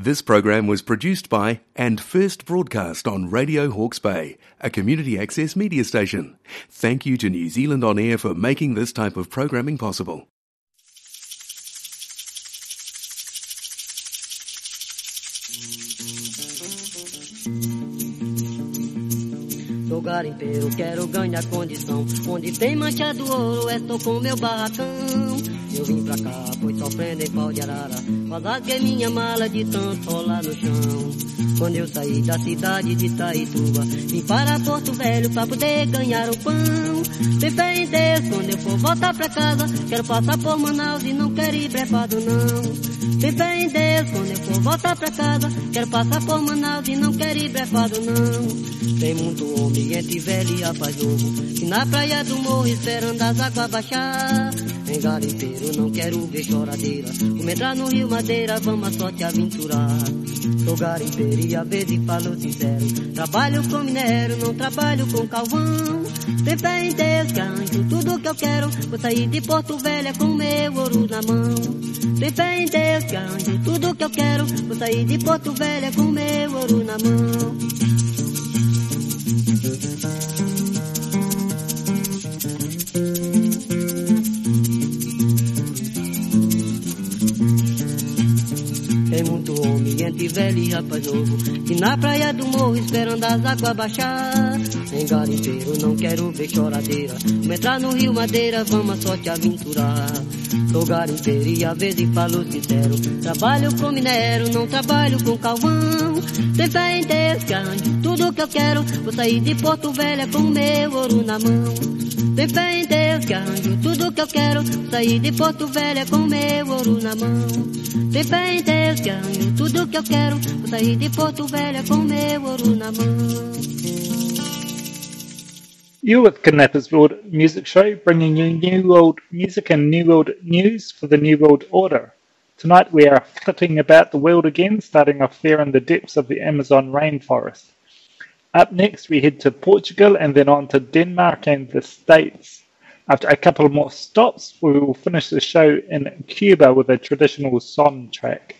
This program was produced by and first broadcast on Radio Hawke's Bay, a community access media station. Thank you to New Zealand On Air for making this type of programming possible. Sou garimpeiro, quero ganhar condição. Onde tem ouro, é tô com meu barracão. Eu vim pra cá, foi sofrendo em pau de arara. Rasguei minha mala de tanto rolar no chão. Quando eu saí da cidade de Itaituba, vim para Porto Velho pra poder ganhar o pão. Tem fé em Deus, quando eu for voltar pra casa, quero passar por Manaus e não quero ir brefado não. Tem fé em Deus, quando eu for voltar pra casa, quero passar por Manaus e não quero ir brefado não. Tem muito homem, gente velha e rapaz novo, que na praia do morro esperando as águas baixar. Em garimpeiro não quero ver choradeira, como entrar no Rio Madeira, vamos só te aventurar. Sou garimpeiro e a vezes falo sincero, trabalho com minério, não trabalho com calvão. Tem fé em Deus arranjo tudo que eu quero, vou sair de Porto Velho com meu ouro na mão. Tem fé em Deus arranjo tudo que eu quero, vou sair de Porto Velho com meu ouro na mão. Gente velha e rapaz novo. E na praia do morro esperando as águas baixar. Em garimpeiro não quero ver choradeira. Vamos entrar no rio Madeira, vamos só te aventurar. Sou garimpeiro e a vezes falo sincero. Trabalho com minério, não trabalho com calvão Tem fé em Deus que tudo que eu quero. Vou sair de Porto Velho com meu ouro na mão Fé em Deus que arranjo tudo que eu quero de Porto Velho com meu ouro na mão que arranjo tudo que eu quero de Porto Velho com meu ouro na mão You're with World Music Show, bringing you new world music and new world news for the new world order. Tonight we are flitting about the world again, starting off there in the depths of the Amazon rainforest. Up next, we head to Portugal and then on to Denmark and the States. After a couple more stops, we will finish the show in Cuba with a traditional son track.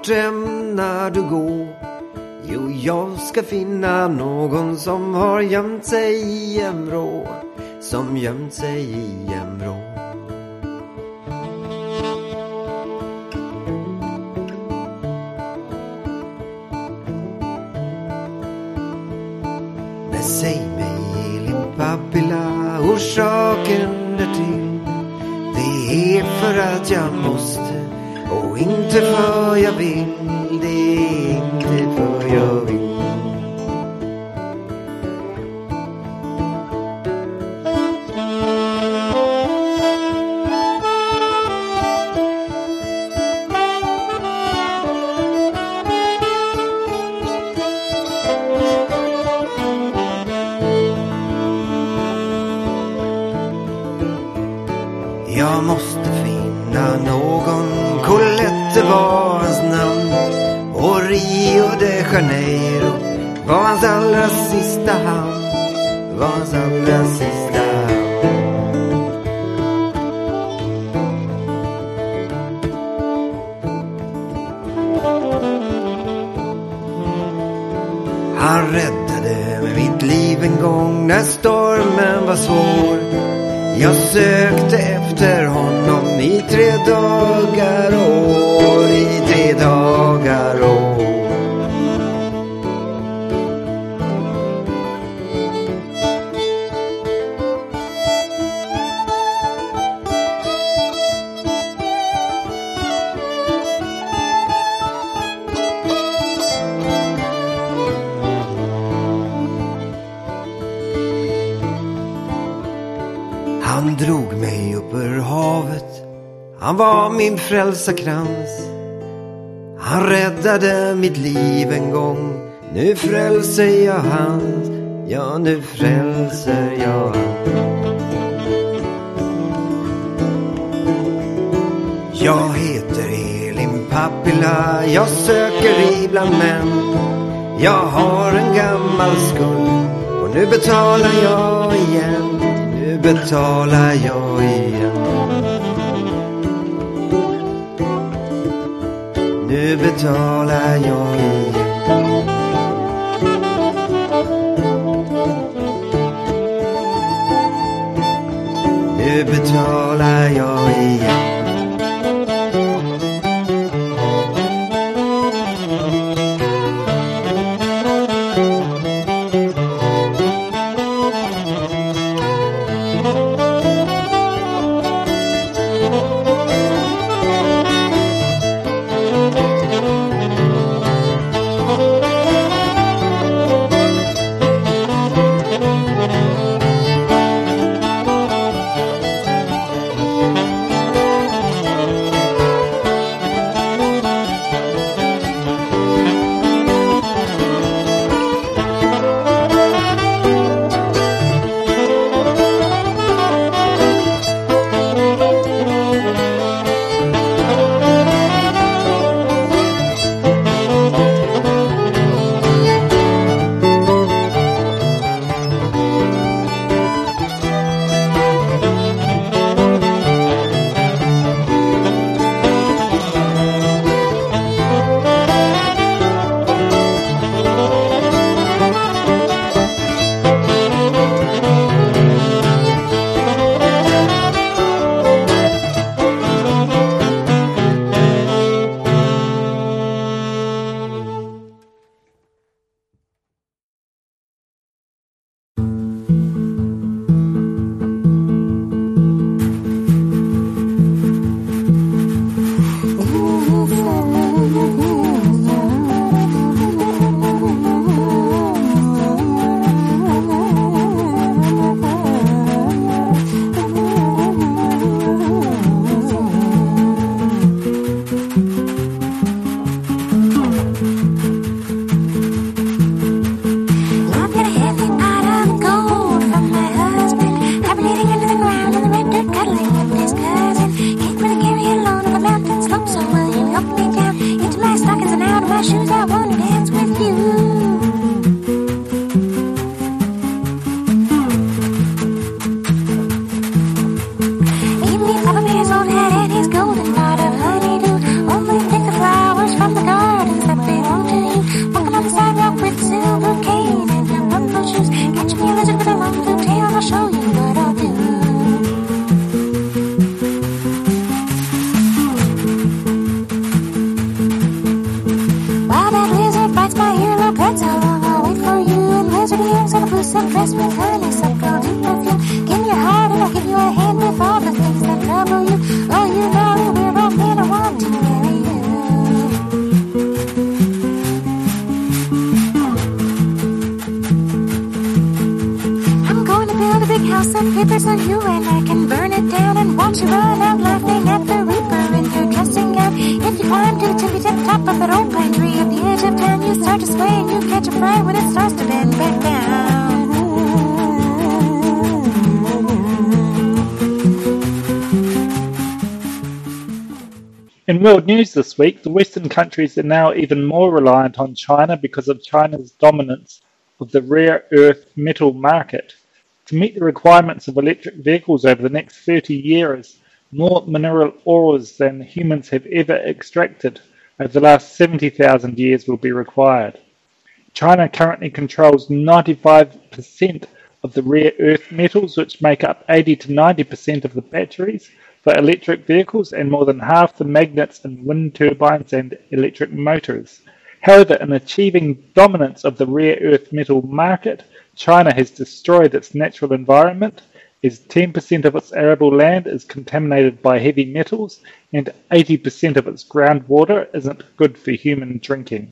Vart ämnar du gå? Jo, jag ska finna någon som har gömt sig i en vrå, som gömt sig i en vrå. Men säg mig Elin Papila, orsaken därtill det är för att jag måste och inte för Janeiro. Var hans allra sista hamn. Var hans allra sista hamn. Han räddade mitt liv en gång när stormen var svår. Jag sökte efter honom i tre dagar år, i tre dagar år. Han drog mig upp ur havet. Han var min frälsarkrans. Han räddade mitt liv en gång. Nu frälser jag hans. Ja, nu frälser jag hans. Jag heter Elin Pappila. Jag söker ibland män. Jag har en gammal skuld. Och nu betalar jag igen. Nu betalar jag igen. Nu betalar jag igen. Nu betalar jag igen. House of you and I can burn it down and watch you run out laughing at the reaper in your dressing gown. If you climb to the tippy tip top of that old pine tree at the edge of town, you start to sway and you catch a fly when it starts to bend back down. In world news this week, the Western countries are now even more reliant on China because of China's dominance of the rare earth metal market. To meet the requirements of electric vehicles over the next 30 years, more mineral ores than humans have ever extracted over the last 70,000 years will be required. China currently controls 95% of the rare earth metals, which make up 80 to 90% of the batteries for electric vehicles and more than half the magnets in wind turbines and electric motors. However, in achieving dominance of the rare earth metal market, China has destroyed its natural environment as 10% of its arable land is contaminated by heavy metals and 80% of its groundwater isn't good for human drinking.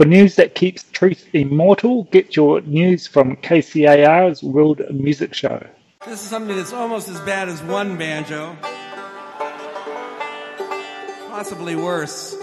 For news that keeps truth immortal, get your news from KCAR's World Music Show. This is something that's almost as bad as one banjo. Possibly worse.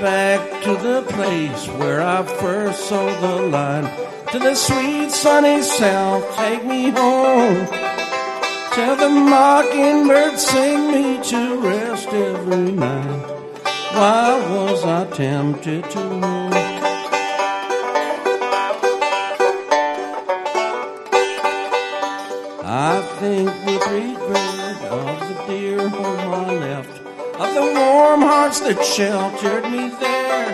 Back to the place where I first saw the line. To the sweet sunny south, take me home. Tell the mockingbird sing me to rest every night. Why was I tempted to roam? That sheltered me there,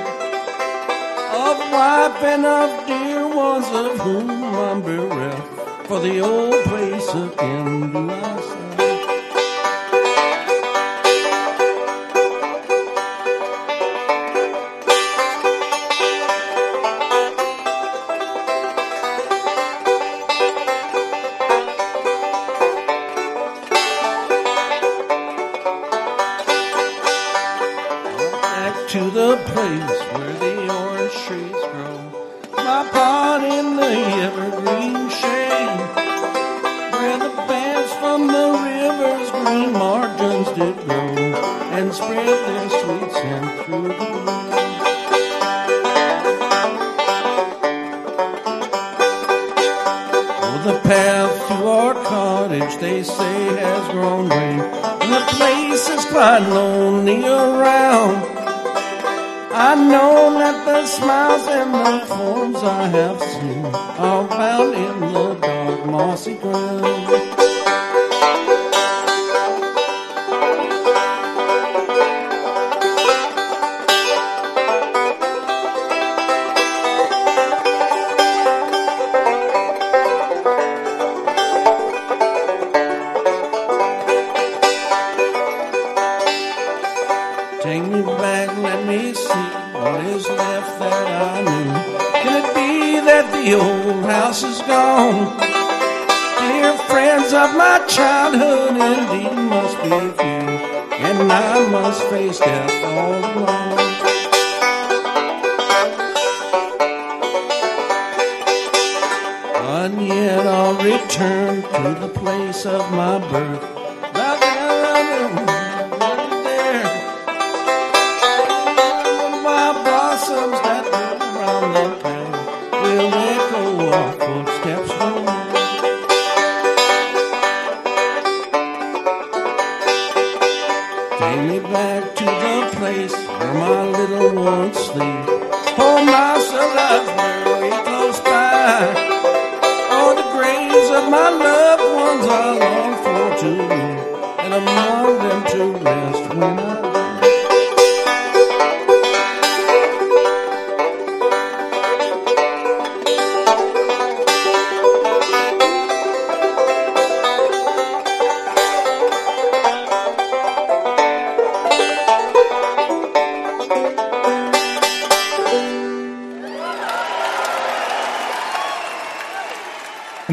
of wife and of dear ones of whom I'm bereft. For the old place again do I sigh. Green margins did grow and spread their sweet scent through the wind. Oh, the path to our cottage, they say, has grown green, and the place is quite lonely around. I know that the smiles and the forms I have seen are found in the dark mossy ground. The old house is gone? Dear friends of my childhood, indeed must be few, and I must face death all alone. But yet I'll return to the place of my birth.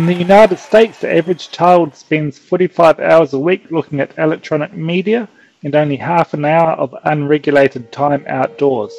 The United States, the average child spends 45 hours a week looking at electronic media and only half an hour of unregulated time outdoors.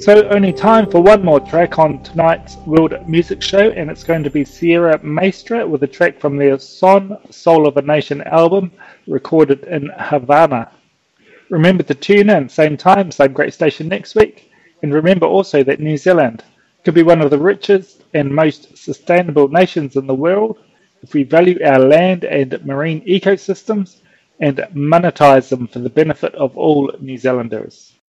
So, only time for one more track on tonight's World Music Show, and it's going to be Sierra Maestra with a track from their Son Soul of a Nation album recorded in Havana. Remember to tune in, same time, same great station next week, and remember also that New Zealand could be one of the richest and most sustainable nations in the world if we value our land and marine ecosystems and monetize them for the benefit of all New Zealanders.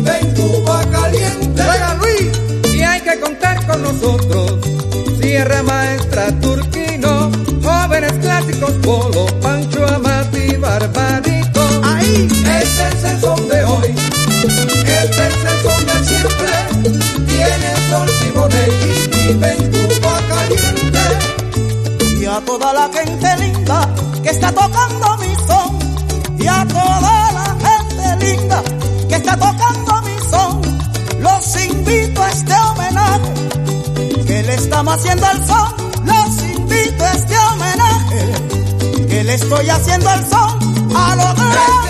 Vive en Cuba caliente. Juega Luis y hay que contar con nosotros. Sierra Maestra Turquino, jóvenes clásicos Polo, Pancho Amati, Barbarito. Ahí, este es el son de hoy, este es el son de siempre. Tiene sol Simone y vive en Cuba caliente. Y a toda la gente haciendo el son, los invito a este homenaje que le estoy haciendo el sol a lograr.